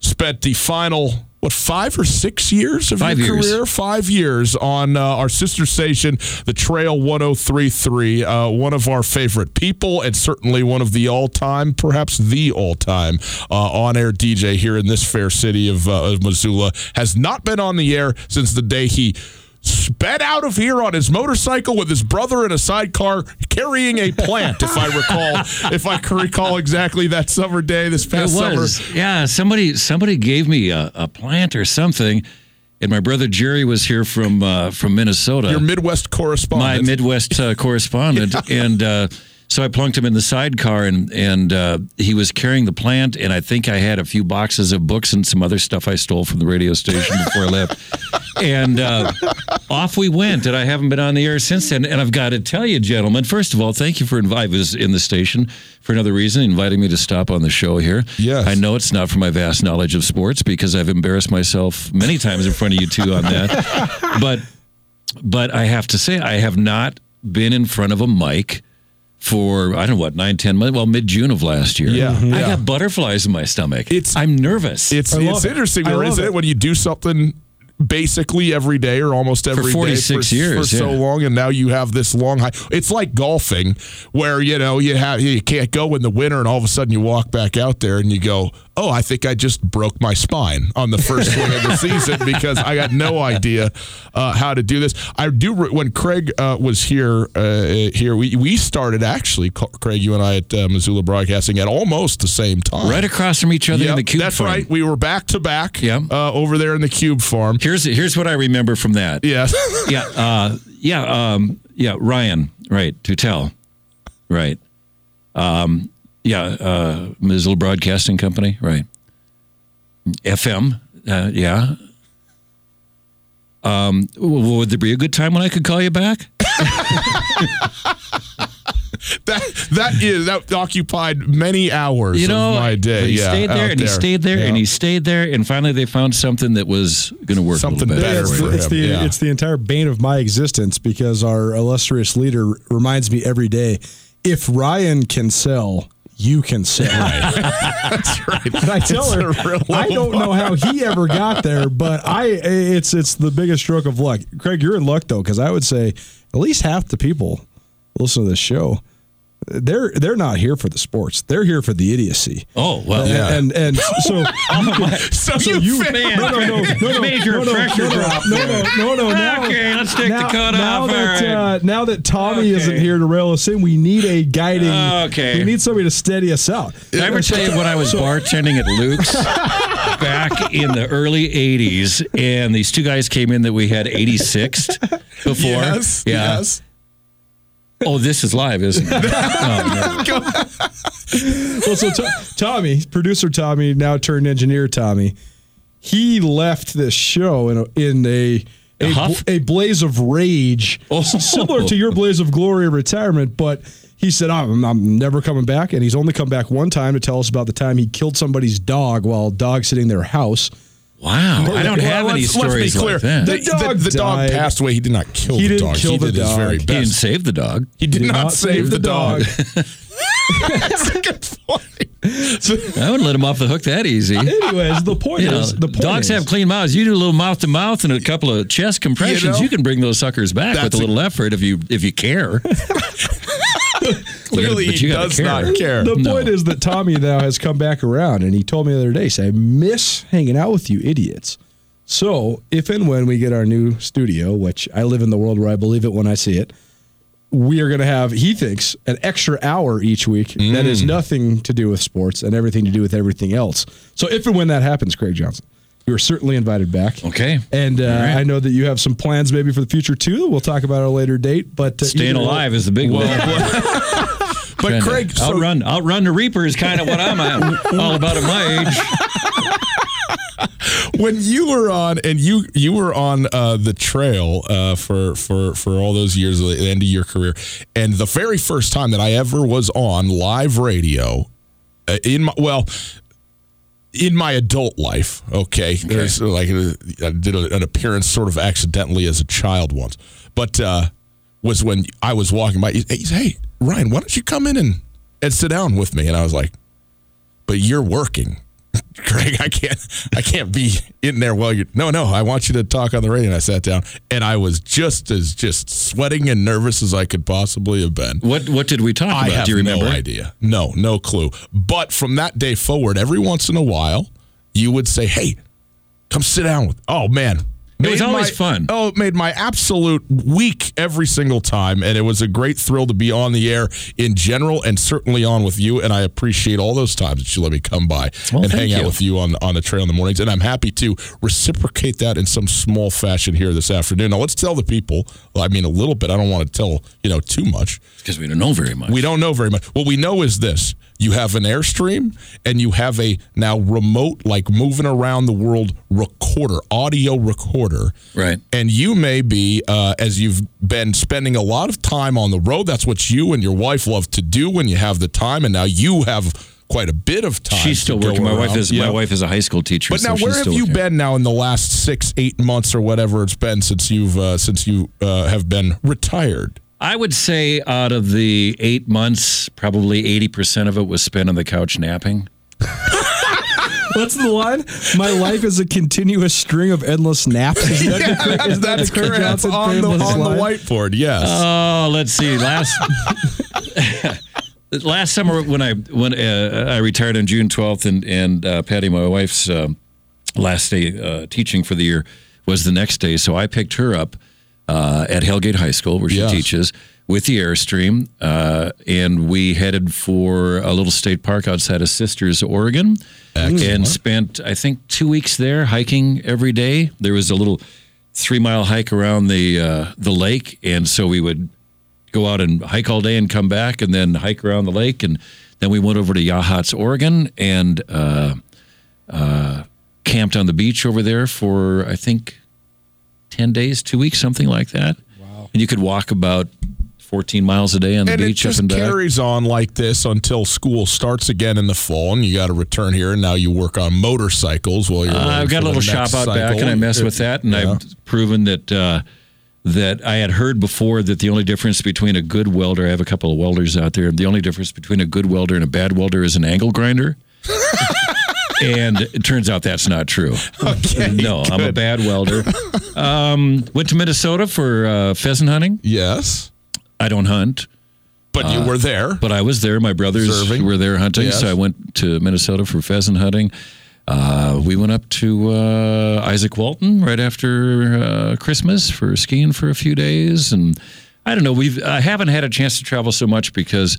spent the final what five or six years of Five your years. career, five years on uh, our sister station, the Trail 103.3. Uh, one of our favorite people, and certainly one of the all-time, perhaps the all-time uh, on-air DJ here in this fair city of, uh, of Missoula, has not been on the air since the day he sped out of here on his motorcycle with his brother in a sidecar carrying a plant if i recall if i can recall exactly that summer day this past summer. Yeah, somebody somebody gave me a, a plant or something, and my brother Jerry was here from uh, from Minnesota. your midwest correspondent, my Midwest uh, correspondent, and uh, so I plunked him in the sidecar, and and uh, he was carrying the plant, and I think I had a few boxes of books and some other stuff I stole from the radio station before I left, and uh, off we went, and I haven't been on the air since then. And I've got to tell you, gentlemen, first of all, thank you for inviting us in the station for another reason, inviting me to stop on the show here. Yes. I know it's not for my vast knowledge of sports because I've embarrassed myself many times in front of you two on that, but but I have to say, I have not been in front of a mic for I don't know what nine ten months. Well, mid June of last year. Yeah, mm-hmm. I yeah. got butterflies in my stomach. It's- I'm nervous. it's it's it. interesting I though, isn't it. it when you do something basically every day or almost every day 46 for, years, for so yeah. long and now you have this long high it's like golfing where you know you have you can't go in the winter and all of a sudden you walk back out there and you go oh i think i just broke my spine on the first swing of the season because i got no idea uh, how to do this i do when craig uh, was here uh, here we, we started actually craig you and i at uh, missoula broadcasting at almost the same time right across from each other in the cube that's farm. right. We were back to back Yep. uh, over there in the Cube Farm. Here's here's what I remember from that. Yes. Yeah, uh, yeah, um, yeah. Ryan, right? Tutel, right? Um, yeah, uh, Missoula Broadcasting Company, right? FM, uh, yeah. Um, would there be a good time when I could call you back? that that is that occupied many hours you know, of my day. He yeah, stayed there out and he stayed there Yeah. and he stayed there, and finally they found something that was going to work Something a little better better. it's, for the, it's him, the yeah. it's the entire bane of my existence because our illustrious leader reminds me every day if Ryan can sell you can sell That's right. and I tell It's her I don't know how he ever got there but I it's it's the biggest stroke of luck Craig you're in luck though because I would say at least half the people listen to this show they're they're not here for the sports. They're here for the idiocy. Oh well, And and, and so So, So you, you- fan- man, no, no, no, no, no, major no, no, pressure no, drop. No, no, no, no. Now, Okay, let's take now, the cut now off. That, right. uh, now that Tommy Okay. isn't here to rail us in, we need a guiding. Okay. We need somebody to steady us out. Did I ever tell you when I was bartending at Luke's back in the early 80s, and these two guys came in that we had 86th before? Yes. Yeah. Yes. Oh, this is live, isn't it? Oh, no. Well, so To- Tommy, producer Tommy, now turned engineer Tommy, he left this show in a, in a a, huff? a blaze of rage, Oh. similar to your blaze of glory of retirement. But he said, I'm, I'm never coming back. And he's only come back one time to tell us about the time he killed somebody's dog while dog sitting their house. Wow. I don't Well, have any let's- let's be stories clear. like that. The, The dog the, the dog passed away. He did not kill He the didn't dog. kill he the did his dog. very He he didn't save the dog. He did, not, save the, dog. dog. That's a good point. So- I wouldn't let him off the hook that easy. Anyways, the point You know, is, the point dogs is, have clean mouths. You do a little mouth to mouth and a couple of chest compressions. You, know? can bring those suckers back with That's a a- little effort if you if you care. Clearly, he does care. not care. The No. point is that Tommy now has come back around, and he told me the other day, "Say, I miss hanging out with you idiots." So, if and when we get our new studio, which I live in the world where I believe it when I see it, we are going to have, he thinks, an extra hour each week that Mm. is nothing to do with sports and everything to do with everything else. So, if and when that happens, Craig Johnson, you are certainly invited back. Okay. And uh, right. I know that you have some plans maybe for the future too. We'll talk about at a later date. But uh, Staying way- alive is the big one. But Craig, so outrun outrun the Reaper is kind of what I'm at, all about at my age. when you were on and you you were on uh, the trail uh, for for for all those years at the end of your career, and the very first time that I ever was on live radio, uh, in my well. In my adult life, okay, there's like uh, I did a, an appearance sort of accidentally as a child once, but uh, was when I was walking by. He he said, "Hey, Ryan, why don't you come in and and sit down with me?" And I was like, "But you're working." Craig, I can't I can't be in there while you're no no I want you to talk on the radio and I sat down and I was just as just sweating and nervous as I could possibly have been. What what did we talk I about? have Do you remember? no idea. No, no clue. But from that day forward, every once in a while, you would say, "Hey, come sit down with." Oh man, It was always my- fun. Oh, it made my absolute week every single time, and it was a great thrill to be on the air in general, and certainly on with you. And I appreciate all those times that you let me come by Well, and hang out with you on on the trail in the mornings. And I'm happy to reciprocate that in some small fashion here this afternoon. Now, let's tell the people. Well, I mean, a little bit. I don't want to tell you know too much. Because we don't know very much. We don't know very much. What we know is this you have an Airstream and you have a now remote, like moving around the world recorder, audio recorder. Right. And you may be, uh, as you've been spending a lot of time on the road, that's what you and your wife love to do when you have the time. And now you have quite a bit of time. She's still working. My wife is Yeah. my wife is a high school teacher. But so now, she's where have you working. been now in the last six, eight months or whatever it's been since you've uh, since you uh, have been retired? I would say out of the eight months, probably eighty percent of it was spent on the couch napping. What's the line? My life is a continuous string of endless naps. Is that the, Craig- is that That's the Craig correct. That's on the, famous on the whiteboard. Yes. Oh, let's see. Last last summer when I when uh, I retired on June twelfth, and and uh, Patty, my wife's uh, last day uh, teaching for the year was the next day, so I picked her up uh, at Hellgate High School where she Yes. teaches with the Airstream, uh, and we headed for a little state park outside of Sisters, Oregon, and spent I think two weeks there hiking every day. There was a little three mile hike around the uh, the lake, and so we would go out and hike all day and come back, and then hike around the lake, and then we went over to Yachats, Oregon, and uh, uh, camped on the beach over there for I think ten days, two weeks, something like that. Wow! And you could walk about fourteen miles a day on the and it beach up just carries on like this until school starts again in the fall, and you got to return here. And now you work on motorcycles while you're. Uh, I've got a little shop out back, and I mess with that, and Yeah. I've proven that. Uh, that I had heard before that the only difference between a good welder, I have a couple of welders out there, the only difference between a good welder and a bad welder is an angle grinder. and it turns out that's not true. Okay, no, I'm a bad welder. Um, went to Minnesota for uh, pheasant hunting. Yes. I don't hunt. But you were there. But I was there. My brothers Observing. were there hunting, Yes. so I went to Minnesota for pheasant hunting. Uh, we went up to uh, Izaak Walton right after uh, Christmas for skiing for a few days, and I don't know. We've I haven't had a chance to travel so much because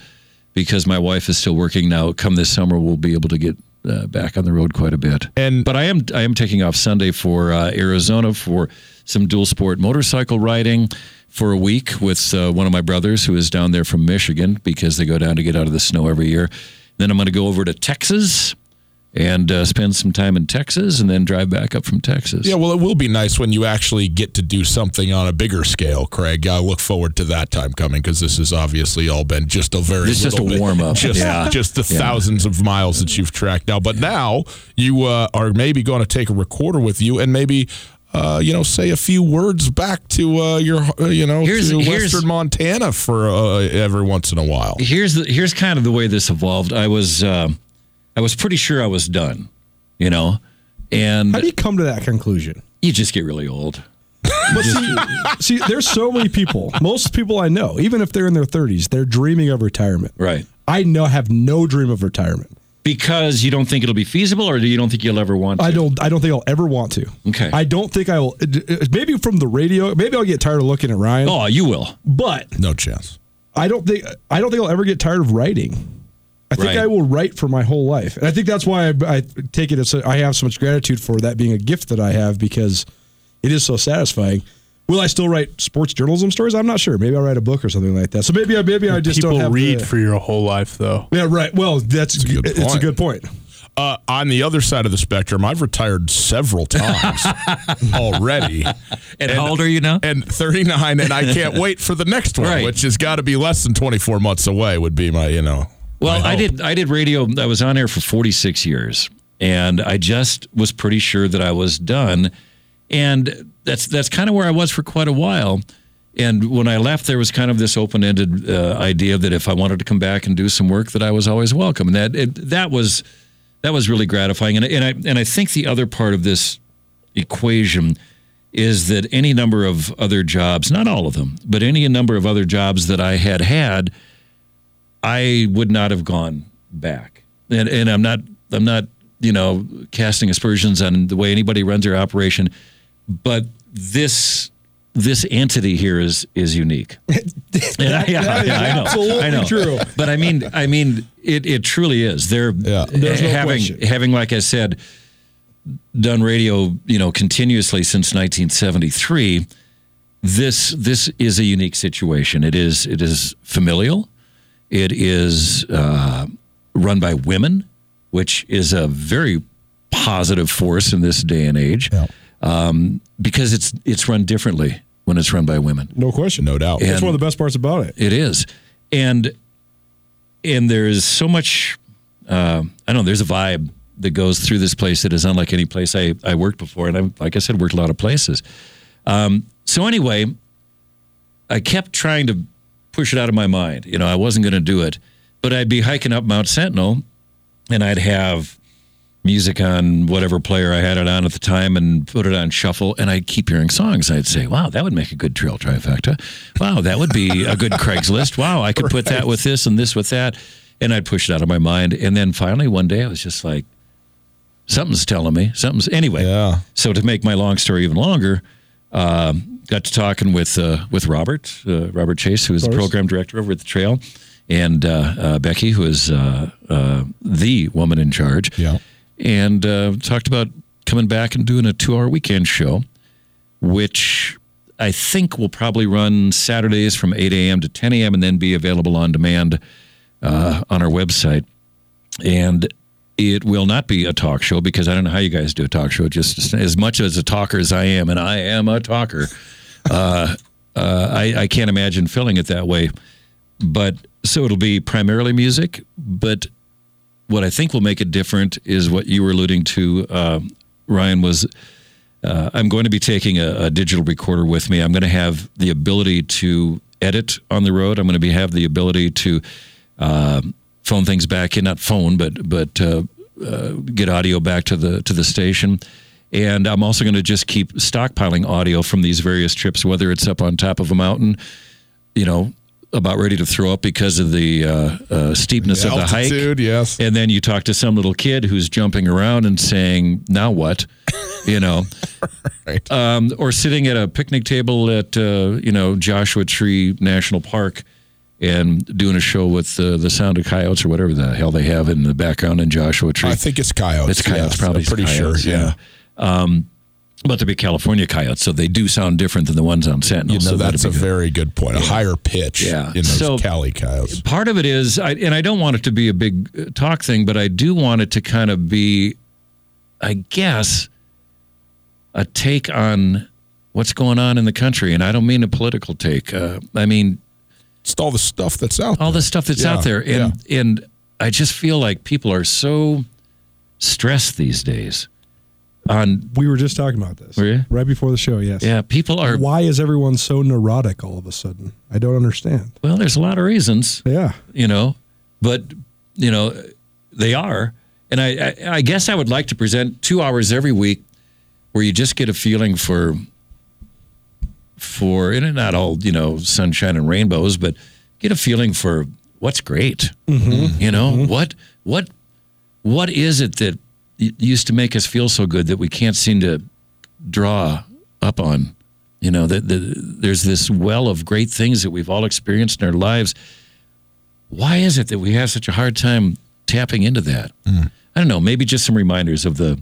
because my wife is still working now. Come this summer, we'll be able to get uh, back on the road quite a bit. And- but I am I am taking off Sunday for uh, Arizona for some dual sport motorcycle riding for a week with uh, one of my brothers who is down there from Michigan because they go down to get out of the snow every year. Then I'm going to go over to Texas and uh, spend some time in Texas and then drive back up from Texas. Yeah, well, it will be nice when you actually get to do something on a bigger scale, Craig. I look forward to that time coming because this has obviously all been just a very It's just a bit- warm-up. just Yeah. just the Yeah. thousands of miles that you've tracked now. But now you uh, are maybe going to take a recorder with you and maybe. Uh, you know, say a few words back to uh, your, uh, you know, Here's- to here's- Western Montana for uh, every once in a while. here's the here's kind of the way this evolved. I was uh, I was pretty sure I was done, you know, and How do you come to that conclusion? you just get really old. But see, see, there's so many people. Most people I know, even if they're in their 30s, they're dreaming of retirement. Right. I know have no dream of retirement. Because you don't think it'll be feasible, or do you don't think you'll ever want to? I don't. I don't think I'll ever want to. Okay. I don't think I will. Maybe from the radio. Maybe I'll get tired of looking at Ryan. Oh, you will. But No chance. I don't think. I don't think I'll ever get tired of writing. I think Right. I will write for my whole life, and I think that's why I, I take it as I have so much gratitude for that being a gift that I have because it is so satisfying. Will I still write sports journalism stories? I'm not sure. Maybe I'll write a book or something like that. So maybe I maybe I just People don't have read the- for your whole life, though. Yeah, right. Well, that's, a good it's a point. good point. Uh, on the other side of the spectrum, I've retired several times already. And, how old are you now? And 39, and I can't wait for the next one, Right. which has got to be less than 24 months away, would be my, you know. Well, my I did. I did radio. I was on air for 46 years, and I just was pretty sure that I was done. And that's that's kind of where I was for quite a while. And when I left, there was kind of this open-ended uh, idea that if I wanted to come back and do some work, that I was always welcome. And that it, that was that was really gratifying. And and I and I think the other part of this equation is that any number of other jobs, not all of them, but any number of other jobs that I had had, I would not have gone back. And and I'm not I'm not, you know, casting aspersions on the way anybody runs their operation, but this this entity here is is unique. yeah, yeah, yeah, I know. absolutely I know. true. But I mean I mean it it truly is. They're Yeah. No having question. having like I said done radio, you know, continuously since 1973. This this is a unique situation. It is it is familial. It is uh, run by women, which is a very positive force in this day and age, um, because it's it's run differently when it's run by women. No question. No doubt. That's one of the best parts about it. It is, and and there is so much. Uh, I don't know. There's a vibe that goes through this place that is unlike any place I I worked before, and I like I said worked a lot of places. Um, so anyway, I kept trying to push it out of my mind. You know, I wasn't going to do it, but I'd be hiking up Mount Sentinel, and I'd have music on whatever player I had it on at the time and put it on shuffle and I'd keep hearing songs. I'd say, wow, that would make a good trail trifecta. Wow, that would be a good Craigslist. Wow, I could put that with this and this with that. And I'd push it out of my mind. And then finally one day I was just like, something's telling me. Something's anyway. Yeah. So to make my long story even longer, um, got to talking with uh, with Robert uh, Robert Chase, who is the program director over at the Trail, and uh, uh, Becky, who is uh, uh, the woman in charge. Yeah. And uh, talked about coming back and doing a two hour weekend show, which I think will probably run Saturdays from 8 a.m. to 10 a.m. and then be available on demand uh, on our website. And it will not be a talk show because I don't know how you guys do a talk show. Just as much as a talker as I am, and I am a talker, uh, uh, I, I can't imagine filling it that way. But so it'll be primarily music. But what I think will make it different is what you were alluding to, uh, Ryan, was uh, I'm going to be taking a, a digital recorder with me. I'm going to have the ability to edit on the road. I'm going to be have the ability to uh, phone things back in, not phone, but but uh, uh, get audio back to the to the station. And I'm also going to just keep stockpiling audio from these various trips, whether it's up on top of a mountain, you know, about ready to throw up because of the uh, uh, steepness of the hike. Yes. And then you talk to some little kid who's jumping around and saying, "Now what?" You know, Right. um, or sitting at a picnic table at uh, you know Joshua Tree National Park and doing a show with uh, the sound of coyotes or whatever the hell they have in the background in Joshua Tree. I think it's coyotes. It's coyotes, yes. probably I'm pretty coyotes, sure. Yeah. Um, but they're big California coyotes, so they do sound different than the ones on Sentinel. You know, so that's a good. very good point. A higher pitch Yeah. in those So- Cali coyotes. part of it is, I, and I don't want it to be a big uh, talk thing, but I do want it to kind of be, I guess, a take on what's going on in the country. And I don't mean a political take. Uh, I mean It's all the stuff that's out all there. the stuff that's Yeah, out there, and and I just feel like people are so stressed these days. On We were just talking about this Were you? right before the show. Yes. yeah, people are Why is everyone so neurotic all of a sudden? I don't understand. well. There's a lot of reasons. Yeah. you know, but you know, they are. And I, I, I guess I would like to present two hours every week where you just get a feeling for, for, and not all, you know, sunshine and rainbows, but get a feeling for what's great. Mm-hmm. You know, mm-hmm. what, what, what is it that used to make us feel so good that we can't seem to draw up on? You know, that the, there's this well of great things that we've all experienced in our lives why is it that we have such a hard time tapping into that? Mm. I don't know. Maybe just some reminders of the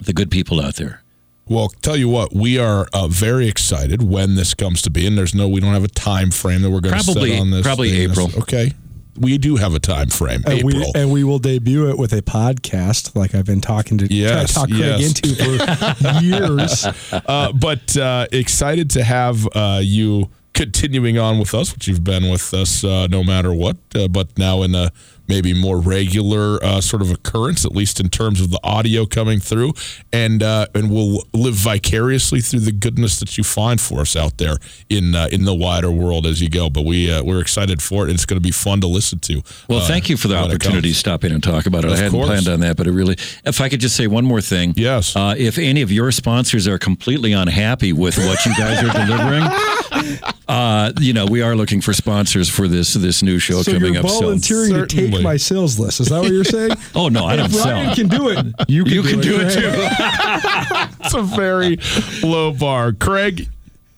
the good people out there. Well, tell you what, we are uh, very excited when this comes to be, and there's no, we don't have a time frame that we're going to set Probably- on this. probably thing. April. Okay, we do have a time frame. And April. we and we will debut it with a podcast, like I've been talking to Yes, talk Craig yes. into for years. uh, but uh, excited to have uh, you continuing on with us, which you've been with us uh, no matter what, uh, but now in a maybe more regular uh, sort of occurrence, at least in terms of the audio coming through, and uh, and we'll live vicariously through the goodness that you find for us out there in uh, in the wider world as you go. But we uh, we're excited for it, and it's going to be fun to listen to. Well, uh, thank you for the opportunity to stop in and talk about it. Of I hadn't course. planned on that, but it really. If I could just say one more thing. Yes. Uh, if any of your sponsors are completely unhappy with what you guys are delivering, uh, you know, we are looking for sponsors for this this new show so coming you're up. volunteering to take Certainly. my sales list. Is that what you're saying? Oh no, I don't if Ryan sell. can do it. You can, You can do it too. it's a very low bar. Craig,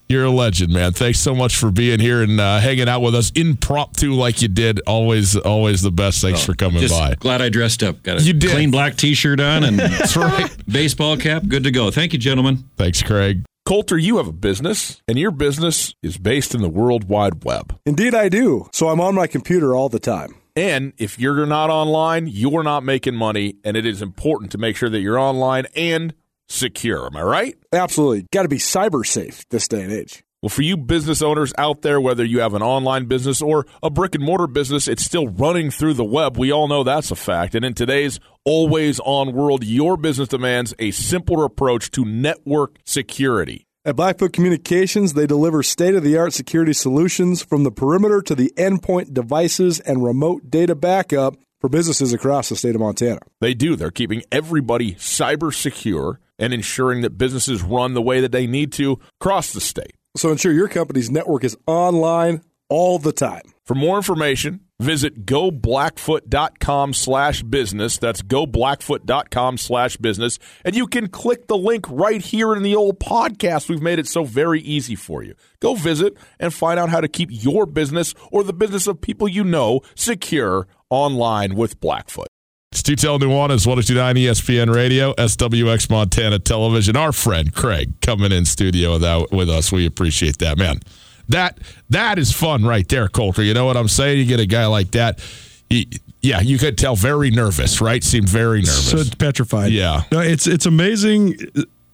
you're a legend, man. Thanks so much for being here and uh, hanging out with us impromptu like you did. Always, always the best. Thanks for coming Oh, Just by. glad I dressed up. Got a You did. clean black T-shirt on and That's right. baseball cap. Good to go. Thank you, gentlemen. Thanks, Craig. Colter, you have a business, and your business is based in the World Wide Web. Indeed, I do. So I'm on my computer all the time. And if you're not online, you're not making money, and it is important to make sure that you're online and secure. Am I right? Absolutely. Got to be cyber safe this day and age. Well, for you business owners out there, whether you have an online business or a brick and mortar business, it's still running through the web. We all know that's a fact. And in today's always on world, your business demands a simpler approach to network security. At Blackfoot Communications, they deliver state of the art security solutions from the perimeter to the endpoint devices and remote data backup for businesses across the state of Montana. They do. They're keeping everybody cyber secure and ensuring that businesses run the way that they need to across the state. So ensure your company's network is online all the time. For more information, visit goblackfoot.com slash business. That's goblackfoot.com slash business. And you can click the link right here in the old podcast. We've made it so very easy for you. Go visit and find out how to keep your business or the business of people you know secure online with Blackfoot. It's Tutel Nuanez, 1029 ESPN Radio, SWX Montana Television. Our friend Craig coming in studio with us. We appreciate that, man. That that is fun right there, Colter. You know what I'm saying? You get a guy like that. He, yeah, you could tell very nervous, right? Seemed very nervous. So petrified. Yeah. No, it's it's amazing.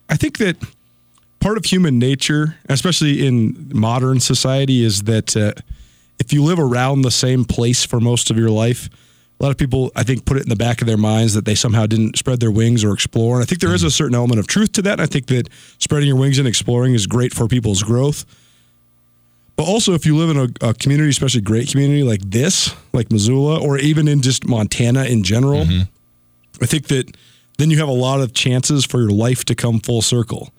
I think that part of human nature, especially in modern society, is that uh, if you live around the same place for most of your life, a lot of people, I think, put it in the back of their minds that they somehow didn't spread their wings or explore. And I think there is a certain element of truth to that. I think that spreading your wings and exploring is great for people's growth. But also, if you live in a, a community, especially a great community like this, like Missoula, or even in just Montana in general, mm-hmm. I think that then you have a lot of chances for your life to come full circle.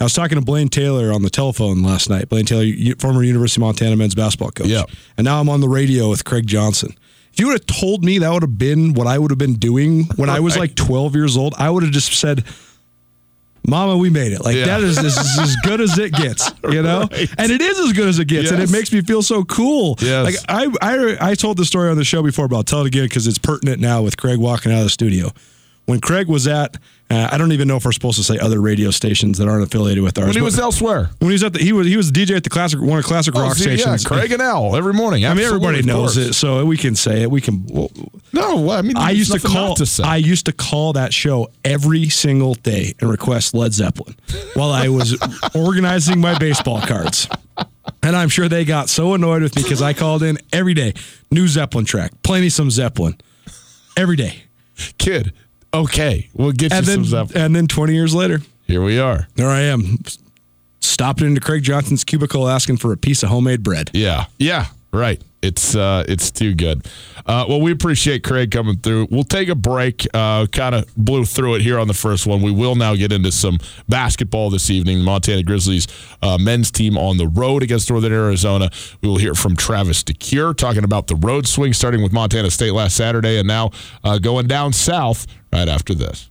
I was talking to Blaine Taylor on the telephone last night. Blaine Taylor, former University of Montana men's basketball coach. Yeah. And now I'm on the radio with Craig Johnson. If you would have told me that would have been what I would have been doing when I was like 12 years old, I would have just said, Mama, we made it. Like Yeah. that is, is as good as it gets, you know. Right. And it is as good as it gets, and it makes me feel so cool. Yes. Like I, I, I told the story on the show before, but I'll tell it again because it's pertinent now with Craig walking out of the studio. When Craig was at, uh, I don't even know if we're supposed to say other radio stations that aren't affiliated with ours. When he was elsewhere. when he was at the, he was he was DJ at the classic one of classic rock Oh, yeah, stations. Craig and Al every morning. I mean, everybody knows it, so we can say it. We can. No, I mean, I used to call. to. I used to call that show every single day and request Led Zeppelin while I was organizing my baseball cards. And I'm sure they got so annoyed with me because I called in every day. New Zeppelin track. Play me some Zeppelin. Every day. Kid, okay, we'll get And you then, some stuff. and then 20 years later, Here we are. there I am, stopping into Craig Johnson's cubicle asking for a piece of homemade bread. Yeah, yeah, right. It's uh, it's too good. Uh, well, we appreciate Craig coming through. We'll take a break. Uh, kind of blew through it here on the first one. We will now get into some basketball this evening. The Montana Grizzlies uh, men's team on the road against Northern Arizona. We will hear from Travis DeCuire talking about the road swing, starting with Montana State last Saturday, and now uh, going down south right after this.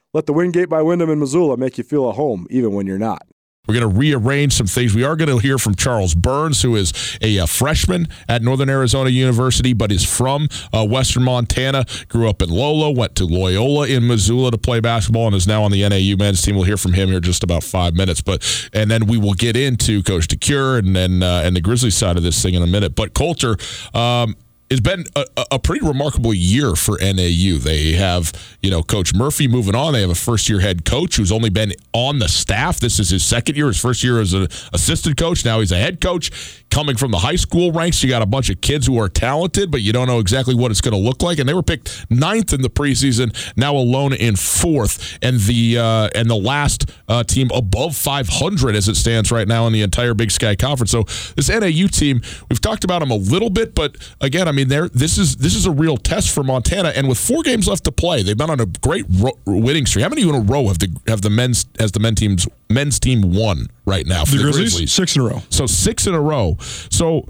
Let the Wingate by Wyndham in Missoula make you feel at home, even when you're not. We're going to rearrange some things. We are going to hear from Charles Burns, who is a, uh freshman at Northern Arizona University, but is from uh, Western Montana. Grew up in Lolo, went to Loyola in Missoula to play basketball, and is now on the NAU men's team. We'll hear from him here in just about five minutes. But and then we will get into Coach DeCuire and then uh, and the Grizzlies side of this thing in a minute. But Colter. Um, it's been a, a pretty remarkable year for NAU. They have, you know, Coach Murphy moving on. They have a first year head coach who's only been on the staff. This is his second year. His first year as an assistant coach. Now he's a head coach coming from the high school ranks. You got a bunch of kids who are talented, but you don't know exactly what it's going to look like. And they were picked ninth in the preseason, now alone in fourth, and the uh, and the last uh, team above 500 as it stands right now in the entire Big Sky Conference. So this NAU team, we've talked about them a little bit, but again, I mean, they're this is this is a real test for Montana. And with four games left to play, they've been on a great ro- winning streak. How many in a row have the have the men's has the men teams men's team won right now? For The Grizzlies, six in a row. so six in a row. So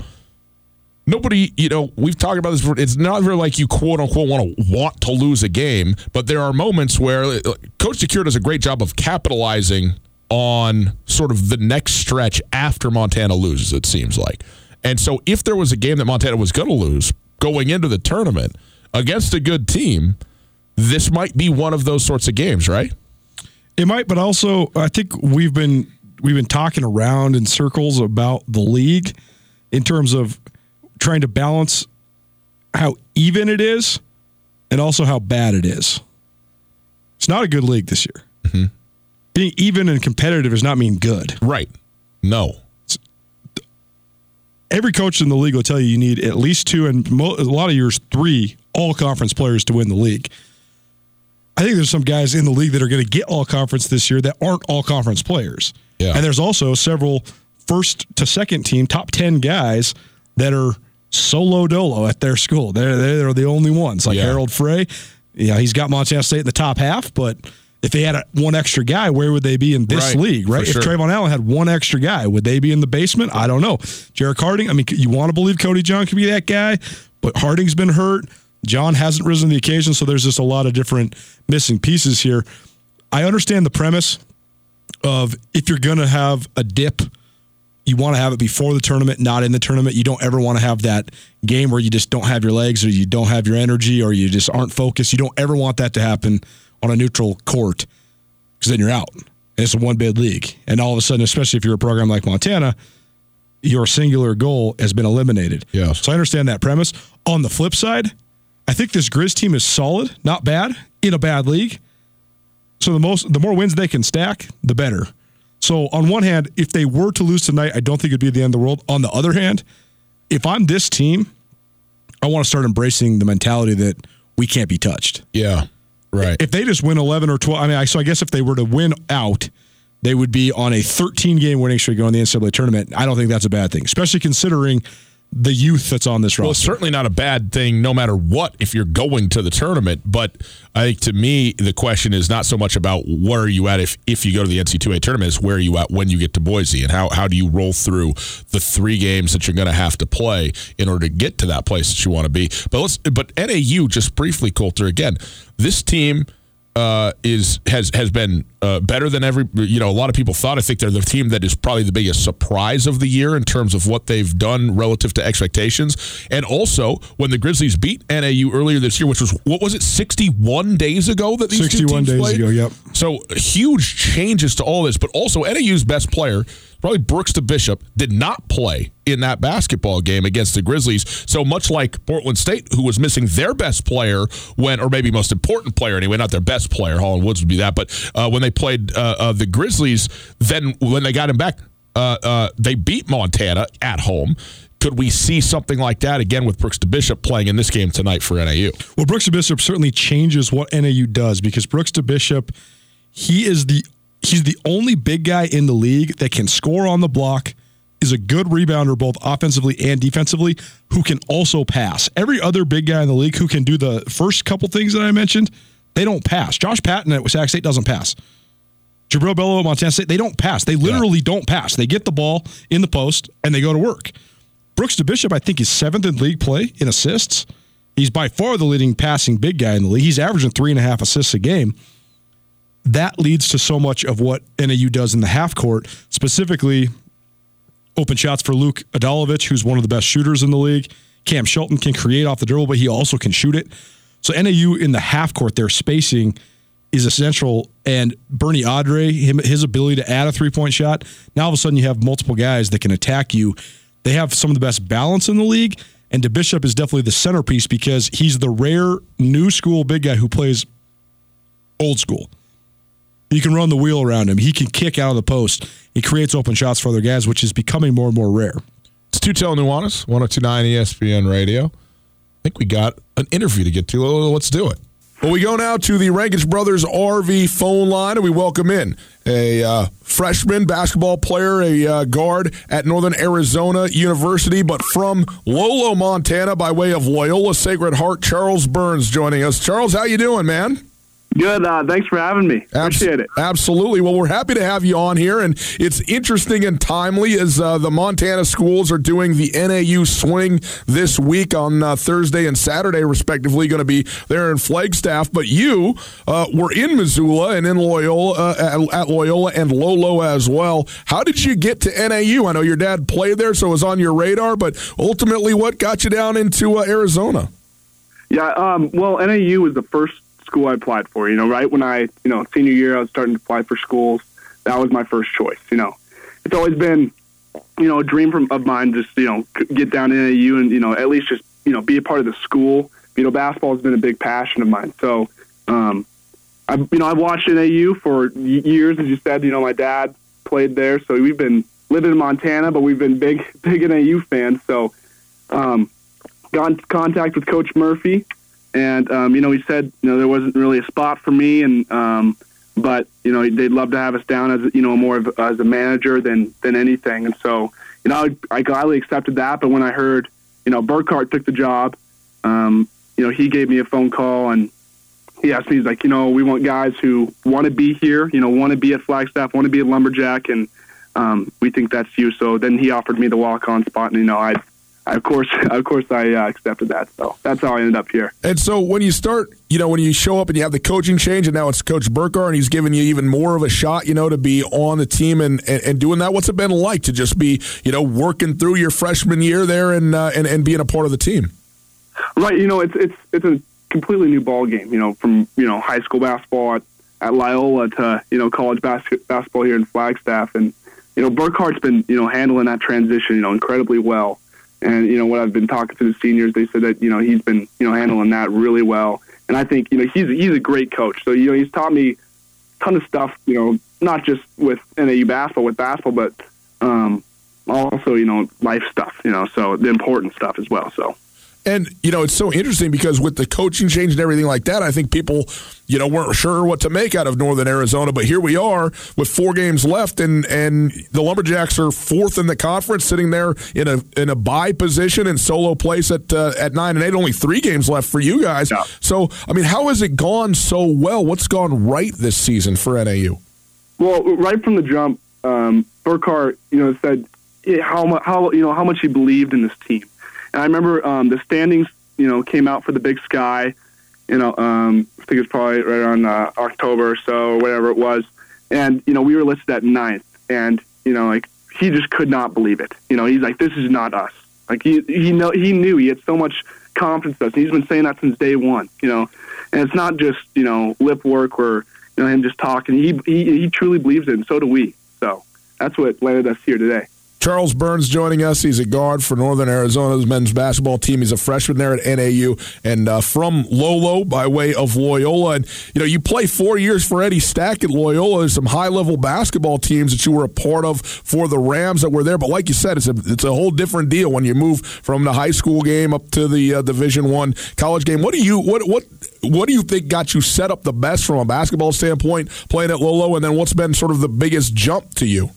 nobody, you know, we've talked about this. Before. It's not very like you quote unquote want to want to lose a game, but there are moments where Coach DeCuire does a great job of capitalizing on sort of the next stretch after Montana loses. It seems like, and so if there was a game that Montana was going to lose going into the tournament against a good team, this might be one of those sorts of games, right? It might, but also I think we've been we've been talking around in circles about the league in terms of trying to balance how even it is and also how bad it is. It's not a good league this year. Mm-hmm. Being even and competitive does not mean good. Right. No. Every coach in the league will tell you you need at least two and mo- a lot of years three all conference players to win the league. I think there's some guys in the league that are going to get all conference this year that aren't all conference players. Yeah. And there's also several first to second team top 10 guys that are solo dolo at their school. They're, they're the only ones. Like Yeah. Harold Frey, yeah, he's got Montana State in the top half, but if they had a, one extra guy, where would they be in this Right, league, right? If sure. Trayvon Allen had one extra guy, would they be in the basement? I don't know. Jarek Harding, I mean, you want to believe Cody John could be that guy, but Harding's been hurt. John hasn't risen to the occasion, so there's just a lot of different missing pieces here. I understand the premise of if you're going to have a dip, You want to have it before the tournament, not in the tournament. You don't ever want to have that game where you just don't have your legs or you don't have your energy or you just aren't focused. You don't ever want that to happen on a neutral court because then you're out. And it's a one bid league. And all of a sudden, especially if you're a program like Montana, your singular goal has been eliminated. Yes. So I understand that premise. On the flip side, I think this Grizz team is solid, not bad, in a bad league. So the most the more wins they can stack, the better. So on one hand, if they were to lose tonight, I don't think it'd be the end of the world. On the other hand, if I'm this team, I want to start embracing the mentality that we can't be touched. Yeah. Right. If they just win 11 or 12, I mean, so I guess if they were to win out, they would be on a 13 game winning streak going to the NCAA tournament. I don't think that's a bad thing, especially considering the youth that's on this roster. Well, it's certainly not a bad thing, no matter what, if you're going to the tournament. But I think to me, the question is not so much about where are you at if, if you go to the NC2A tournament, it's where are you at when you get to Boise and how, how do you roll through the three games that you're going to have to play in order to get to that place that you want to be. But let's but NAU just briefly, Colter, again. This team uh, is has has been uh, better than every you know a lot of people thought. I think they're the team that is probably the biggest surprise of the year in terms of what they've done relative to expectations. And also when the Grizzlies beat NAU earlier this year, which was what was it, sixty one days ago that these 61 two teams days played? ago, yep. So huge changes to all this, but also NAU's best player, probably Brooks DeBishop, did not play in that basketball game against the Grizzlies. So much like Portland State, who was missing their best player when, or maybe most important player anyway, not their best player, Holland Woods would be that, but uh, when they played uh, uh, the Grizzlies, then when they got him back, uh, uh, they beat Montana at home. Could we see something like that again with Brooks DeBishop playing in this game tonight for NAU? Well, Brooks DeBishop certainly changes what NAU does because Brooks DeBishop, he is the he's the only big guy in the league that can score on the block, is a good rebounder both offensively and defensively, who can also pass. Every other big guy in the league who can do the first couple things that I mentioned, they don't pass. Josh Patton at Sac State doesn't pass. Jubrile Belo at Montana State, they don't pass. They literally don't pass. They get the ball in the post and they go to work. Brooks DeBishop, I think, is seventh in league play in assists. He's by far the leading passing big guy in the league. He's averaging three and a half assists a game. That leads to so much of what NAU does in the half court, specifically open shots for Luke Avdalovic, who's one of the best shooters in the league. Cam Shelton can create off the dribble, but he also can shoot it. So NAU in the half court, their spacing is essential. And Bernie Andre, him, his ability to add a three point shot. Now all of a sudden you have multiple guys that can attack you. They have some of the best balance in the league. And DeBishop is definitely the centerpiece because he's the rare new school big guy who plays old school. You can run the wheel around him. He can kick out of the post. He creates open shots for other guys, which is becoming more and more rare. It's Tutel Nuanez, 1029 ESPN Radio. I think we got an interview to get to. Let's do it. Well, we go now to the Rankage Brothers RV phone line, and we welcome in a uh, freshman basketball player, a uh, guard at Northern Arizona University, but from Lolo, Montana, by way of Loyola Sacred Heart. Charles Burns joining us. Charles, how you doing, man? Good. Uh, thanks for having me. Appreciate it. Absolutely. Well, we're happy to have you on here, and it's interesting and timely as uh, the Montana schools are doing the NAU swing this week on uh, Thursday and Saturday, respectively. Going to be there in Flagstaff, but you uh, were in Missoula and in Loyola uh, at, at, Loyola and Lolo as well. How did you get to NAU? I know your dad played there, so it was on your radar, but ultimately, what got you down into uh, Arizona? Yeah. Um, well, NAU was the first school I applied for. You know, right when I, you know, senior year, I was starting to apply for schools. That was my first choice. You know, it's always been, you know, a dream from, of mine. Just you know, get down to NAU and you know, at least just you know, be a part of the school. You know, basketball has been a big passion of mine. So, um, I, you know, I've watched NAU for years. As you said, you know, my dad played there, so we've been living in Montana, but we've been big, big NAU fans. So, um, got in contact with Coach Murphy and um, you know he said you know there wasn't really a spot for me and um, but you know they'd love to have us down as you know more of as a manager than than anything and so you know I, I gladly accepted that but when I heard you know Burcar took the job um, you know he gave me a phone call and he asked me he's like you know we want guys who want to be here you know want to be at Flagstaff want to be at Lumberjack and um, we think that's you so then he offered me the walk on spot and you know I of course, of course, I uh, accepted that. So that's how I ended up here. And so when you start, you know, when you show up and you have the coaching change, and now it's Coach Burcar, and he's giving you even more of a shot, you know, to be on the team and, and, and doing that. What's it been like to just be, you know, working through your freshman year there and uh, and, and being a part of the team? Right. You know, it's it's it's a completely new ball game. You know, from you know high school basketball at, at Loyola to you know college basket, basketball here in Flagstaff, and you know Burcar's been you know handling that transition you know incredibly well. And you know what I've been talking to the seniors, they said that you know he's been you know handling that really well. And I think you know he's he's a great coach. So you know he's taught me a ton of stuff. You know not just with NAU basketball with basketball, but um, also you know life stuff. You know so the important stuff as well. So. And you know, it's so interesting because with the coaching change and everything like that, I think people, you know, weren't sure what to make out of Northern Arizona. But here we are with four games left, and and the Lumberjacks are fourth in the conference, sitting there in a in a bye position and solo place at uh, at nine and eight. Only three games left for you guys. Yeah. So, I mean, how has it gone so well? What's gone right this season for NAU? Well, right from the jump, um, Burcar, you know, said how how you know how much he believed in this team. And I remember um, the standings, you know, came out for the Big Sky. You know, um, I think it was probably right around uh, October or so, or whatever it was. And you know, we were listed at ninth, and you know, like he just could not believe it. You know, he's like, "This is not us." Like he he know he knew he had so much confidence in us. He's been saying that since day one. You know, and it's not just you know lip work or you know him just talking. He he, he truly believes it, and so do we. So that's what landed us here today. Charles Burns joining us. He's a guard for Northern Arizona's men's basketball team. He's a freshman there at NAU and uh, from Lolo by way of Loyola. And, you know, you play four years for Eddie Stack at Loyola. There's some high level basketball teams that you were a part of for the Rams that were there. But like you said, it's a, it's a whole different deal when you move from the high school game up to the uh, Division One college game. What do you, what, what, what do you think got you set up the best from a basketball standpoint playing at Lolo? And then what's been sort of the biggest jump to you?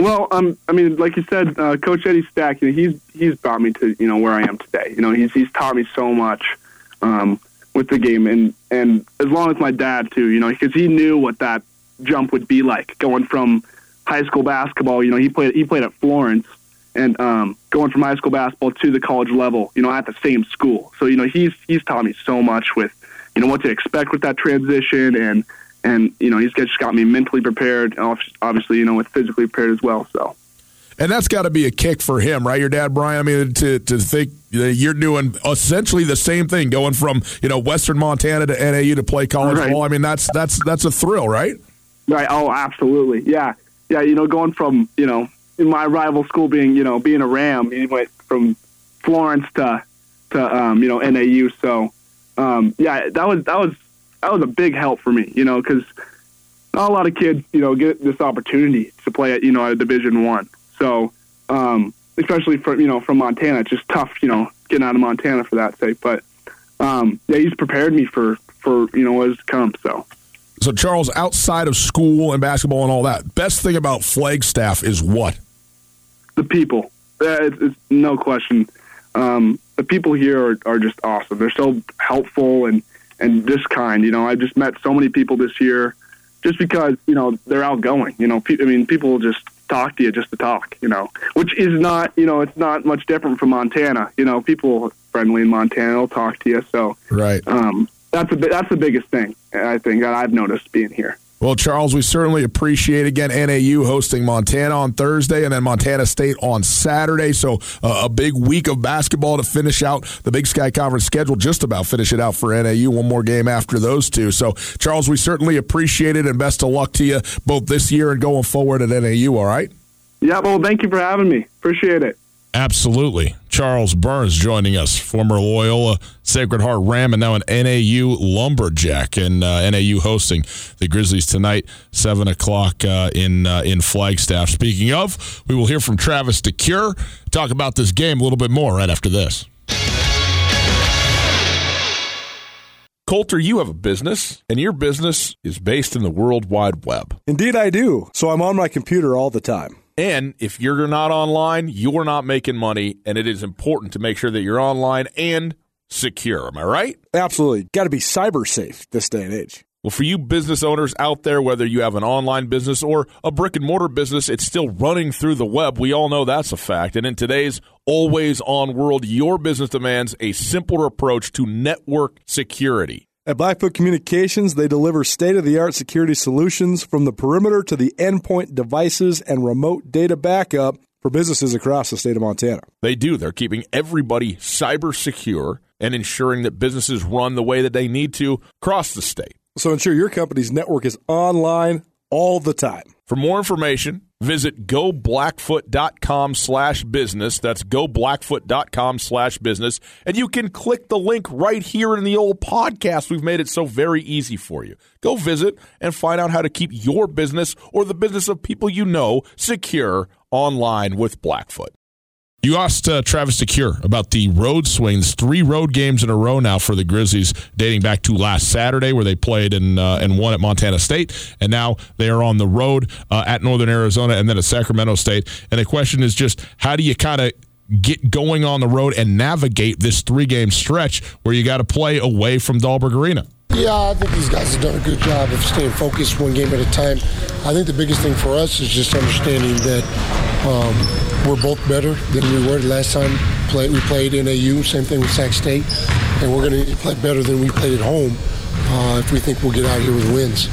Well, um, I mean, like you said, uh, Coach Eddie Stack, you know, he's he's brought me to you know where I am today. You know, he's he's taught me so much um, with the game, and and as long as my dad too, you know, because he knew what that jump would be like going from high school basketball. You know, he played he played at Florence, and um, going from high school basketball to the college level. You know, at the same school. So you know, he's he's taught me so much with you know what to expect with that transition and and you know he's just got me mentally prepared and obviously you know with physically prepared as well so. And that's got to be a kick for him right your dad brian? I mean to, to think that you're doing essentially the same thing going from you know western montana to nau to play college Right. ball. I mean that's that's that's a thrill right? Right. Oh absolutely. Yeah. Yeah you know going from you know in my rival school being you know being a ram he went from florence to to um, you know nau so um, yeah that was that was that was a big help for me you know because not a lot of kids you know get this opportunity to play at you know at a division one so um, especially from you know from montana it's just tough you know getting out of montana for that sake but um, yeah he's prepared me for for you know what is to come so so charles outside of school and basketball and all that best thing about flagstaff is what the people. It's, it's no question. Um, the people here are, are just awesome. They're so helpful and and this kind. You know, I've just met so many people this year, just because you know they're outgoing. You know, pe- I mean, people will just talk to you just to talk. You know, which is not you know it's not much different from Montana. You know, people friendly in Montana will talk to you. So right um, that's a that's the biggest thing I think that I've noticed being here. Well, Charles, we certainly appreciate again NAU hosting Montana on Thursday and then Montana State on Saturday. So uh, a big week of basketball to finish out the Big Sky Conference schedule. Just about finish it out for NAU. One more game after those two. So Charles, we certainly appreciate it and best of luck to you both this year and going forward at NAU. All right. Yeah, well, thank you for having me. Appreciate it. Absolutely. Charles Burns joining us, former Loyola Sacred Heart Ram and now an NAU Lumberjack, and uh, NAU hosting the Grizzlies tonight, seven o'clock uh, in uh, in Flagstaff. Speaking of, we will hear from Travis DeCuire. Talk about this game a little bit more right after this. Colter, you have a business, and your business is based in the World Wide Web. Indeed, I do. So I'm on my computer all the time. And if you're not online, you're not making money, and it is important to make sure that you're online and secure. Am I right? Absolutely. Got to be cyber safe this day and age. Well, for you business owners out there, whether you have an online business or a brick and mortar business, it's still running through the web. We all know that's a fact. And in today's always on world, your business demands a simpler approach to network security. At Blackfoot Communications, they deliver state of the art security solutions from the perimeter to the endpoint devices and remote data backup for businesses across the state of Montana. They do. They're keeping everybody cyber secure and ensuring that businesses run the way that they need to across the state. So ensure your company's network is online all the time. For more information, visit goblackfoot.com slash business. That's goblackfoot.com slash business. And you can click the link right here in the old podcast. We've made it so very easy for you. Go visit and find out how to keep your business or the business of people you know secure online with Blackfoot. You asked uh, Travis DeCuire about the road swings. Three road games in a row now for the Grizzlies, dating back to last Saturday, where they played and uh, and won at Montana State, and now they are on the road uh, at Northern Arizona and then at Sacramento State. And the question is just how do you kind of get going on the road and navigate this three game stretch where you got to play away from Dahlberg Arena? Yeah, I think these guys have done a good job of staying focused one game at a time. I think the biggest thing for us is just understanding that um, we're both better than we were last time play, we played NAU. Same thing with Sac State, and we're going to play better than we played at home uh, if we think we'll get out here with wins.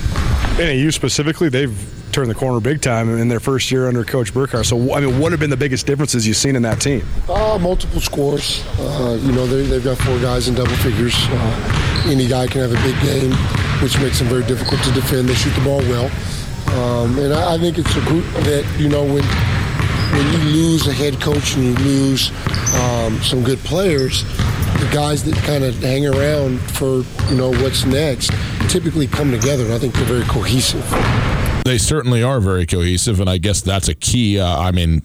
NAU specifically, they've turned the corner big time in their first year under Coach Burcar. So, I mean, what have been the biggest differences you've seen in that team? Uh, multiple scores. Uh, you know, they've got four guys in double figures. Uh, any guy can have a big game, which makes them very difficult to defend. They shoot the ball well. Um, and I, I think it's a group that, you know, when when you lose a head coach and you lose um, some good players, the guys that kind of hang around for you know what's next typically come together, and I think they're very cohesive. They certainly are very cohesive, and I guess that's a key. Uh, I mean,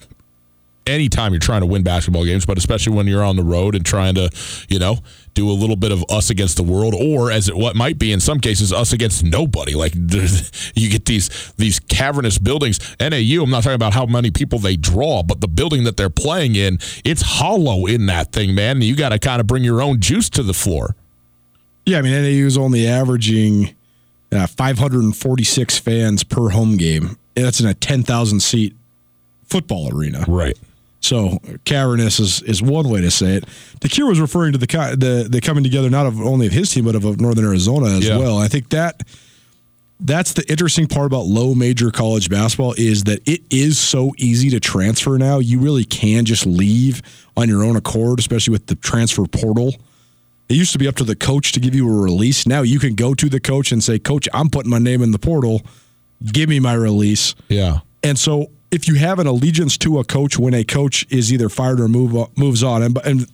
anytime you're trying to win basketball games, but especially when you're on the road and trying to, you know, do a little bit of us against the world, or as it what might be in some cases, us against nobody. Like you get these these cavernous buildings. NAU. I'm not talking about how many people they draw, but the building that they're playing in, it's hollow in that thing, man. You got to kind of bring your own juice to the floor. Yeah, I mean NAU is only averaging uh, 546 fans per home game. That's in a 10,000 seat football arena. Right. So cavernous is, is one way to say it. DeCuire was referring to the, the the coming together not of only of his team but of Northern Arizona as yeah. well. I think that that's the interesting part about low major college basketball is that it is so easy to transfer now. You really can just leave on your own accord, especially with the transfer portal. It used to be up to the coach to give you a release. Now you can go to the coach and say, "Coach, I'm putting my name in the portal. Give me my release." Yeah. And so if you have an allegiance to a coach when a coach is either fired or move moves on, and, and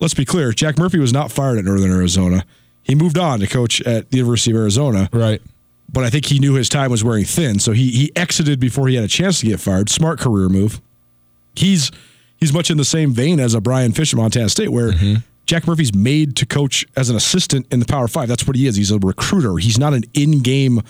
let's be clear, Jack Murphy was not fired at Northern Arizona. He moved on to coach at the University of Arizona. Right. But I think he knew his time was wearing thin, so he he exited before he had a chance to get fired. Smart career move. He's he's much in the same vein as a Brian Fish at Montana State, where mm-hmm. Jack Murphy's made to coach as an assistant in the Power Five. That's what he is. He's a recruiter. He's not an in-game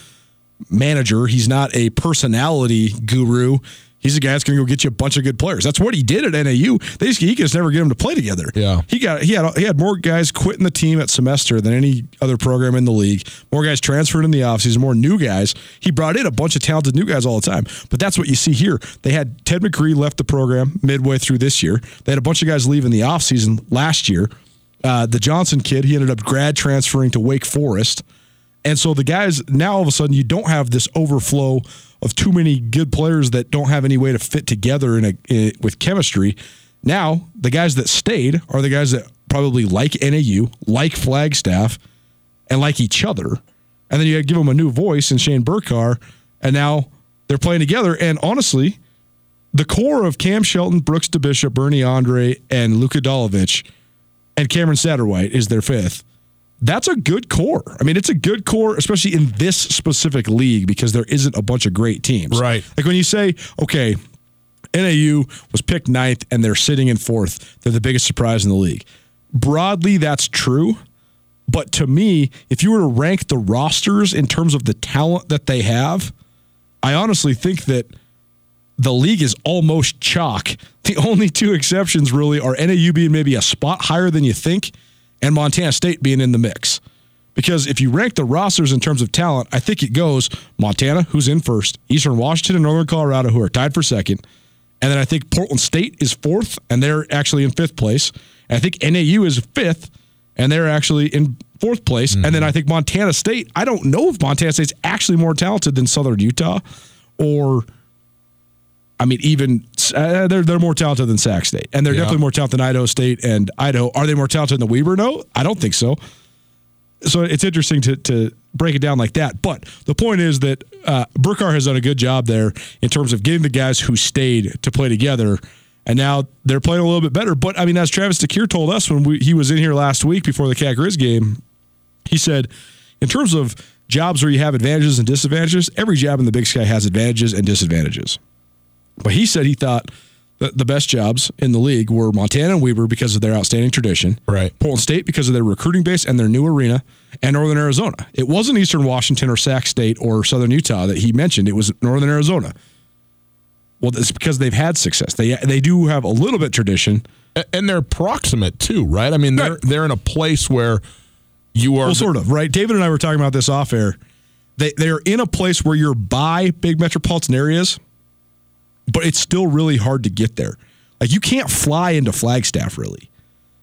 manager. He's not a personality guru. He's a guy that's going to go get you a bunch of good players. That's what he did at NAU. They just, he could just never get them to play together. Yeah, he got he had he had more guys quitting the team at semester than any other program in the league. More guys transferred in the offseason, more new guys. He brought in a bunch of talented new guys all the time. But that's what you see here. They had Ted McCree left the program midway through this year. They had a bunch of guys leave in the offseason last year. Uh, the Johnson kid, he ended up grad transferring to Wake Forest. And so the guys now all of a sudden you don't have this overflow of too many good players that don't have any way to fit together in a in, with chemistry. Now the guys that stayed are the guys that probably like NAU, like Flagstaff, and like each other. And then you give them a new voice in Shane Burcar, and now they're playing together. And honestly, the core of Cam Shelton, Brooks DeBishop, Bernie Andre, and Luka Avdalovic, and Cameron Satterwhite is their fifth that's a good core. I mean, it's a good core, especially in this specific league because there isn't a bunch of great teams. Right. Like when you say, okay, NAU was picked ninth and they're sitting in fourth, they're the biggest surprise in the league. Broadly, that's true. But to me, if you were to rank the rosters in terms of the talent that they have, I honestly think that the league is almost chalk. The only two exceptions really are NAU being maybe a spot higher than you think and Montana State being in the mix. Because if you rank the rosters in terms of talent, I think it goes Montana, who's in first, Eastern Washington and Northern Colorado, who are tied for second. And then I think Portland State is fourth, and they're actually in fifth place. And I think NAU is fifth, and they're actually in fourth place. And then I think Montana State, I don't know if Montana State's actually more talented than Southern Utah or. I mean, even uh, they're they're more talented than Sac State, and they're Yeah. definitely more talented than Idaho State and Idaho. Are they more talented than Weber? No, I don't think so. So it's interesting to to break it down like that. But the point is that uh, Burcar has done a good job there in terms of getting the guys who stayed to play together, and now they're playing a little bit better. But I mean, as Travis DeCuire told us when we, he was in here last week before the Cat Grizz game, he said, in terms of jobs where you have advantages and disadvantages, every job in the Big Sky has advantages and disadvantages. But he said he thought the best jobs in the league were Montana and Weber because of their outstanding tradition, Right. Portland State because of their recruiting base and their new arena, and Northern Arizona. It wasn't Eastern Washington or Sac State or Southern Utah that he mentioned. It was Northern Arizona. Well, it's because they've had success. They they do have a little bit tradition. And they're proximate too, right? I mean, they're Right. they're in a place where you are Well, sort of, right? David and I were talking about this off air. They they're in a place where you're by big metropolitan areas, but it's still really hard to get there. Like you can't fly into Flagstaff really.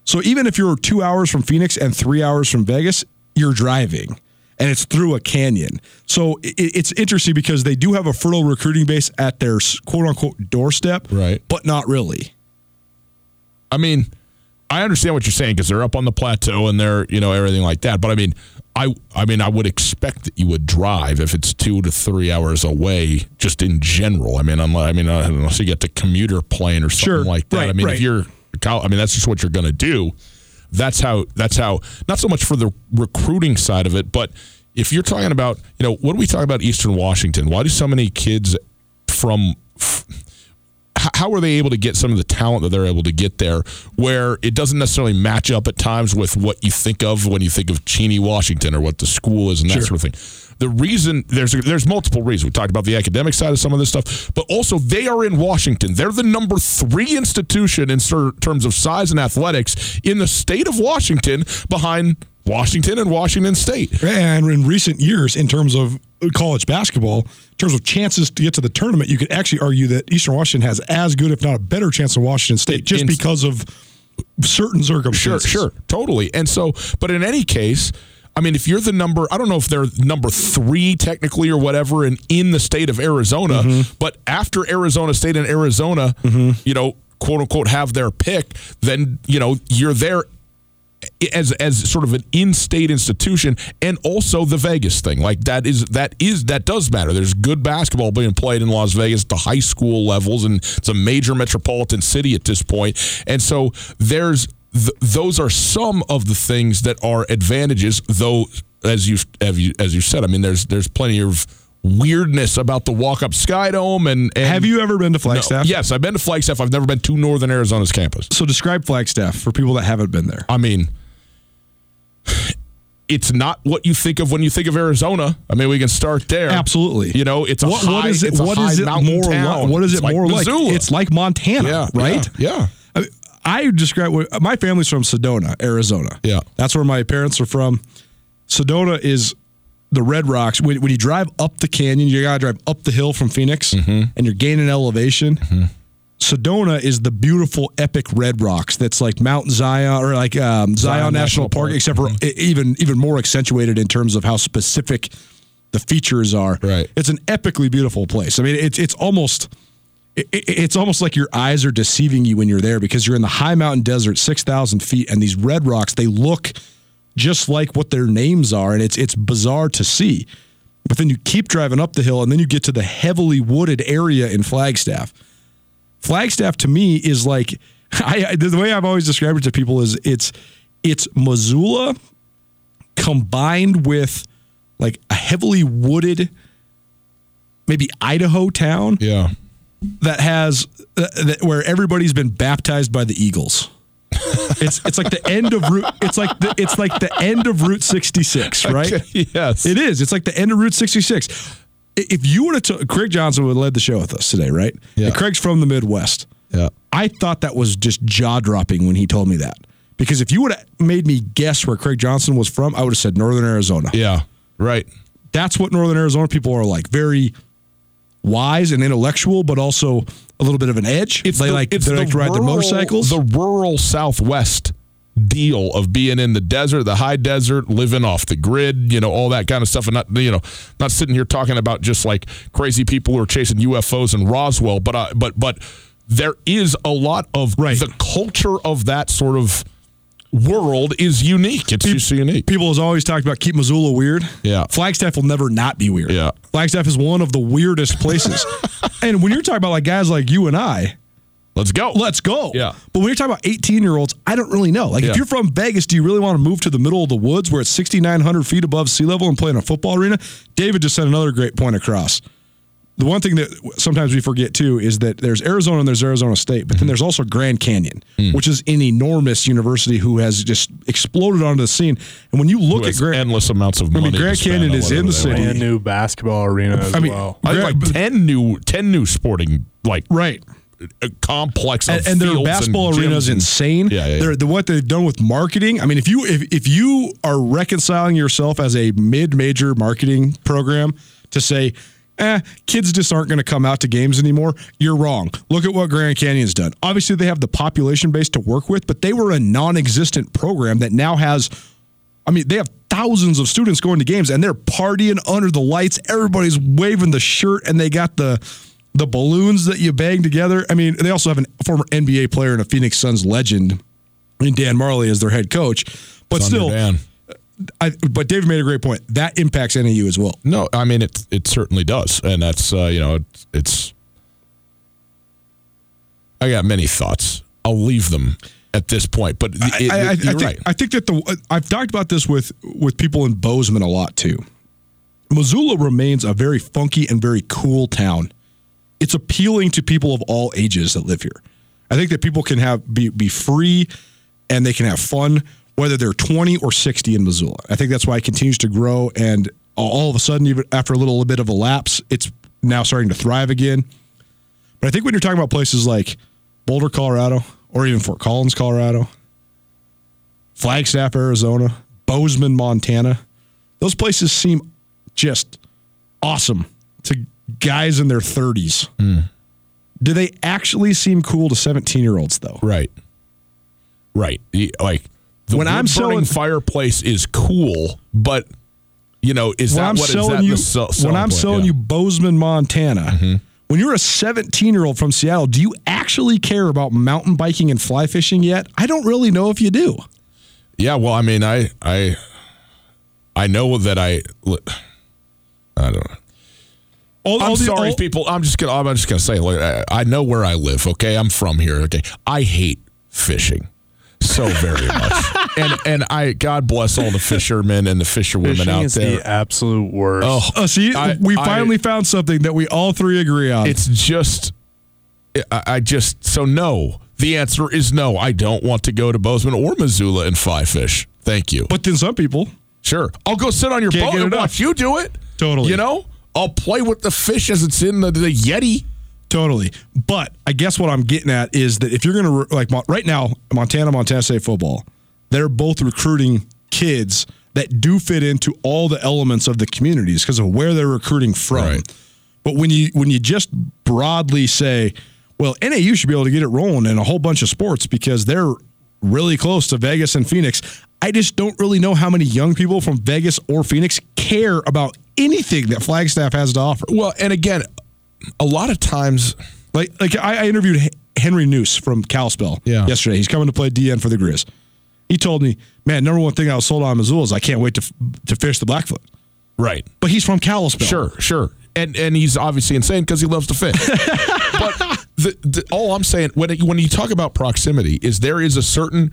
So even if you're two hours from Phoenix and three hours from Vegas, you're driving. And it's through a canyon. So it's interesting because they do have a fertile recruiting base at their quote unquote doorstep, Right. But not really. I mean, I understand what you're saying because they're up on the plateau and they're you know everything like that. But I mean, I I mean I would expect that you would drive if it's two to three hours away, just in general. I mean, unless I mean uh, unless you get the commuter plane or something Sure. like that. Right, I mean, right. if you're, I mean, that's just what you're going to do. That's how. That's how. Not so much for the recruiting side of it, but if you're talking about, you know, what do we talk about Eastern Washington? Why do so many kids from f- how are they able to get some of the talent that they're able to get there where it doesn't necessarily match up at times with what you think of when you think of Cheney, Washington or what the school is and that sort of thing. The reason there's there's multiple reasons. We talked about the academic side of some of this stuff, but also they are in Washington. They're the number three institution in terms of size and athletics in the state of Washington behind Washington and Washington State. And in recent years, in terms of college basketball, in terms of chances to get to the tournament, you could actually argue that Eastern Washington has as good, if not a better chance than Washington State, just In- because of certain circumstances. sure, sure, totally. And so, but in any case, I mean, if you're the number, I don't know if they're number three technically or whatever, and in the state of Arizona, Mm-hmm. but after Arizona State and Arizona, you know, quote unquote, have their pick, then you know you're there as as sort of an in-state institution and also the Vegas thing like that is that is that does matter there's good basketball being played in Las Vegas at the high school levels and it's a major metropolitan city at this point. and so there's th- those are some of the things that are advantages though as you as you as you said I mean there's there's plenty of weirdness about the Walkup Skydome and, and Have you ever been to Flagstaff? yes I've been to Flagstaff I've never been to Northern Arizona's campus So describe Flagstaff for people that haven't been there. I mean, it's not what you think of when you think of Arizona. I mean, we can start there. Absolutely. You know, it's a what, high. what is it? it's a What high is it more town. like? What is It's it more like? It's like Montana, yeah, right? Yeah. I, I describe what my family's from Sedona, Arizona. Yeah. that's where my parents are from. Sedona is the Red Rocks. When, when you drive up the canyon, you gotta drive up the hill from Phoenix, Mm-hmm. and you're gaining elevation. Sedona is the beautiful, epic Red Rocks. That's like Mount Zion or like um, Zion, Zion National, National Park, Park. except for e- even even more accentuated in terms of how specific the features are. Right. It's an epically beautiful place. I mean, it's it's almost it, it- it's almost like your eyes are deceiving you when you're there because you're in the high mountain desert, six thousand feet, and these red rocks they look just like what their names are, and it's it's bizarre to see. But then you keep driving up the hill, and then you get to the heavily wooded area in Flagstaff. Flagstaff to me is like I, the way I've always described it to people is it's it's Missoula combined with like a heavily wooded maybe Idaho town Yeah. that has uh, that, where everybody's been baptized by the Eagles. it's it's like the end of route. It's like the it's like the end of Route 66, right? yes. It is. It's like the end of Route 66. If you would have told Craig Johnson would have led the show with us today, right? Yeah. And Craig's from the Midwest. Yeah. I thought that was just jaw dropping when he told me that Because if you would have made me guess where Craig Johnson was from, I would have said Northern Arizona. Yeah, right. That's what Northern Arizona people are like. Very wise and intellectual, but also a little bit of an edge. they like they like to ride their motorcycles. The rural Southwest deal of being in the desert, the high desert, living off the grid, you know, all that kind of stuff, and not you know, not sitting here talking about just like crazy people who are chasing UFOs in Roswell, but uh, but but there is a lot of Right. the culture of that sort of world is unique. It's just unique. People has always talked about keep Missoula weird. Yeah. Flagstaff will never not be weird. Yeah. Flagstaff is one of the weirdest places. and when you're talking about like guys like you and I, Let's go. let's go. Yeah. But when you're talking about 18 year olds, I don't really know. Like Yeah. if you're from Vegas, do you really want to move to the middle of the woods where it's 6,900 feet above sea level and play in a football arena? David just sent another great point across. The one thing that sometimes we forget too is that there's Arizona and there's Arizona State, but then there's also Grand Canyon, Hmm. which is an enormous university who has just exploded onto the scene. And when you look Who at Grand, endless amounts of money, I mean, Grand Canyon is in the city. want. Brand new basketball arena as I mean, well. I Grand- like ten new, ten new sporting like right. Complex of and, and their basketball arena is insane. Yeah, yeah, yeah. The, what they've done with marketing. I mean, if you if, if you are reconciling yourself as a mid major marketing program to say, eh, kids just aren't going to come out to games anymore, you're wrong. Look at what Grand Canyon's done. Obviously, they have the population base to work with, but they were a non-existent program that now has. I mean, they have thousands of students going to games and they're partying under the lights. Everybody's waving the shirt and they got the the balloons that you bang together. I mean, they also have a former NBA player and a Phoenix Suns legend in Dan Majerle as their head coach. But Thunder still, Dan. I, but David made a great point. That impacts NAU as well. No, I mean it. It certainly does, and that's uh, you know it's, it's. I got many thoughts. I'll leave them at this point, but it, I, I, I, you're think, right. I think that the I've talked about this with with people in Bozeman a lot too. Missoula remains a very funky and very cool town. It's appealing to people of all ages that live here. I think that people can have be be free and they can have fun whether they're 20 or 60 in Missoula. I think that's why it continues to grow and all of a sudden even after a little bit of a lapse, it's now starting to thrive again. But I think when you're talking about places like Boulder, Colorado, or even Fort Collins, Colorado, Flagstaff, Arizona, Bozeman, Montana, those places seem just awesome to guys in their 30s. Do they actually seem cool to 17 year olds, though? right, right. Like the When I'm selling- fireplace is cool, but you know, is when that I'm what is selling that you, sell- when I'm point? selling Yeah. you Bozeman, Montana, mm-hmm. when you're a 17 year old from Seattle, do you actually care about mountain biking and fly fishing yet? I don't really know if you do. Yeah, well, I mean, I I I know that I I don't know. All, I'm all the- sorry, all- people. I'm just gonna. I'm just gonna say. Like, I- I know where I live. Okay, I'm from here. Okay, I hate fishing so very much, and and I God bless all the fishermen and the fisherwomen Fishing out is there. the absolute worst. oh, Uh, see, I- we I- finally found something that we all three agree on. it's just. I, I just so no. The answer is no. I don't want to go to Bozeman or Missoula and fly fish. Thank you. but then some people, Sure. I'll go sit on your Can't boat and enough. watch you do it. Totally. You know, I'll play with the fish as it's in the, the Yeti. Totally. But I guess what I'm getting at is that if you're going to, like, right now, Montana, Montana State football, they're both recruiting kids that do fit into all the elements of the communities because of where they're recruiting from. Right. But when you when you just broadly say, well, NAU should be able to get it rolling in a whole bunch of sports because they're really close to Vegas and Phoenix. I just don't really know how many young people from Vegas or Phoenix care about anything that Flagstaff has to offer. Well, and again, a lot of times, Like, like I, I interviewed Henry Noose from Kalispell Yeah. yesterday. He's coming to play DN for the Grizz. He told me, man, number one thing I was sold on Missoula is I can't wait to to fish the Blackfoot. right? But he's from Kalispell. Sure, sure. And and he's obviously insane because he loves to fish. but the, the, all I'm saying when it, when you talk about proximity is there is a certain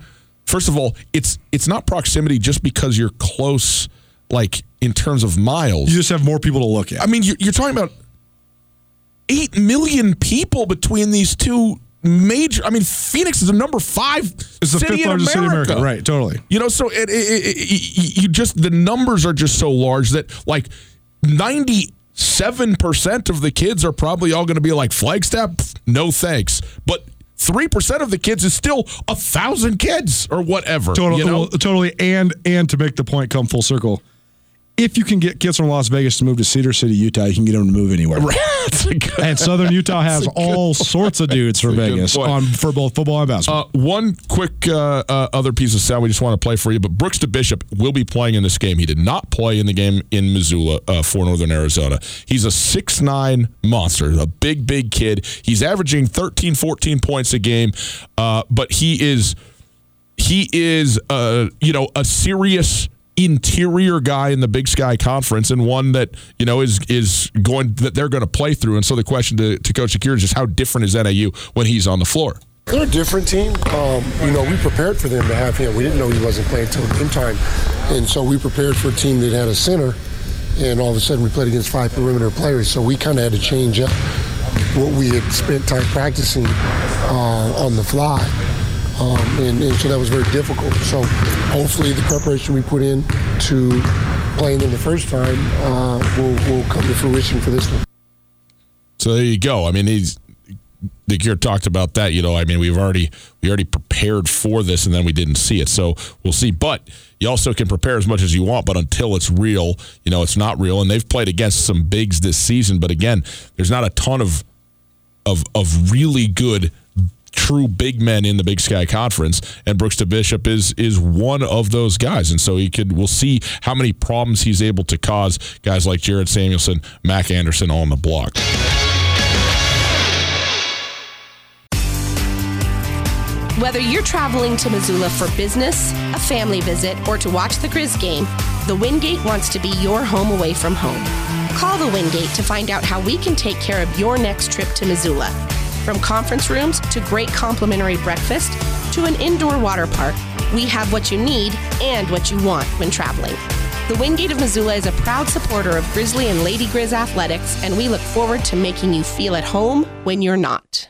first of all it's it's not proximity just because you're close like in terms of miles. You just have more people to look at. I mean, you're, you're talking about eight million people between these two major. I mean, Phoenix is the number five it's the fifth largest city in America. Right, totally. You know, so it, it, it, it- you just the numbers are just so large that like ninety seven percent of the kids are probably all going to be like Flagstaff. No thanks, but three percent of the kids is still a thousand kids or whatever. Totally, you know? totally, and and to make the point come full circle, if you can get kids from Las Vegas to move to Cedar City, Utah, you can get them to move anywhere. Good- And Southern Utah has all sorts of dudes from That's a good Vegas on for both football and basketball. Uh, one quick uh, uh, other piece of sound we just want to play for you, but Brooks DeBishop will be playing in this game. He did not play in the game in Missoula uh, for Northern Arizona. He's a six nine monster, a big, big kid. He's averaging 13, 14 points a game, uh, but he is he is uh, you know a serious interior guy in the Big Sky Conference and one that you know is is going that they're going to play through. And so the question to, to Coach DeCuire is just how different is NAU when he's on the floor? They're a different team. Um, you know, we prepared for them to have him. We didn't know he wasn't playing until game time. And so we prepared for a team that had a center, and all of a sudden we played against five perimeter players. So we kind of had to change up what we had spent time practicing uh, on the fly. Um, and, and so that was very difficult. So hopefully the preparation we put in to playing them the first time uh, will, will come to fruition for this one. So there you go. I mean, he's DeCuire talked about that. You know, I mean, we've already we already prepared for this, and then we didn't see it. So we'll see. But you also can prepare as much as you want, but until it's real, you know, it's not real. And they've played against some bigs this season, but again, there's not a ton of of of really good true big men in the Big Sky Conference, and Brooks DeBishop is is one of those guys, and so he could. We'll see how many problems he's able to cause guys like Jared Samuelson, Mac Anderson on the block. Whether you're traveling to Missoula for business, a family visit, or to watch the Grizz game, the Wingate wants to be your home away from home. Call the Wingate to find out how we can take care of your next trip to Missoula. From conference rooms to great complimentary breakfast to an indoor water park, we have what you need and what you want when traveling. The Wingate of Missoula is a proud supporter of Grizzly and Lady Grizz athletics, and we look forward to making you feel at home when you're not.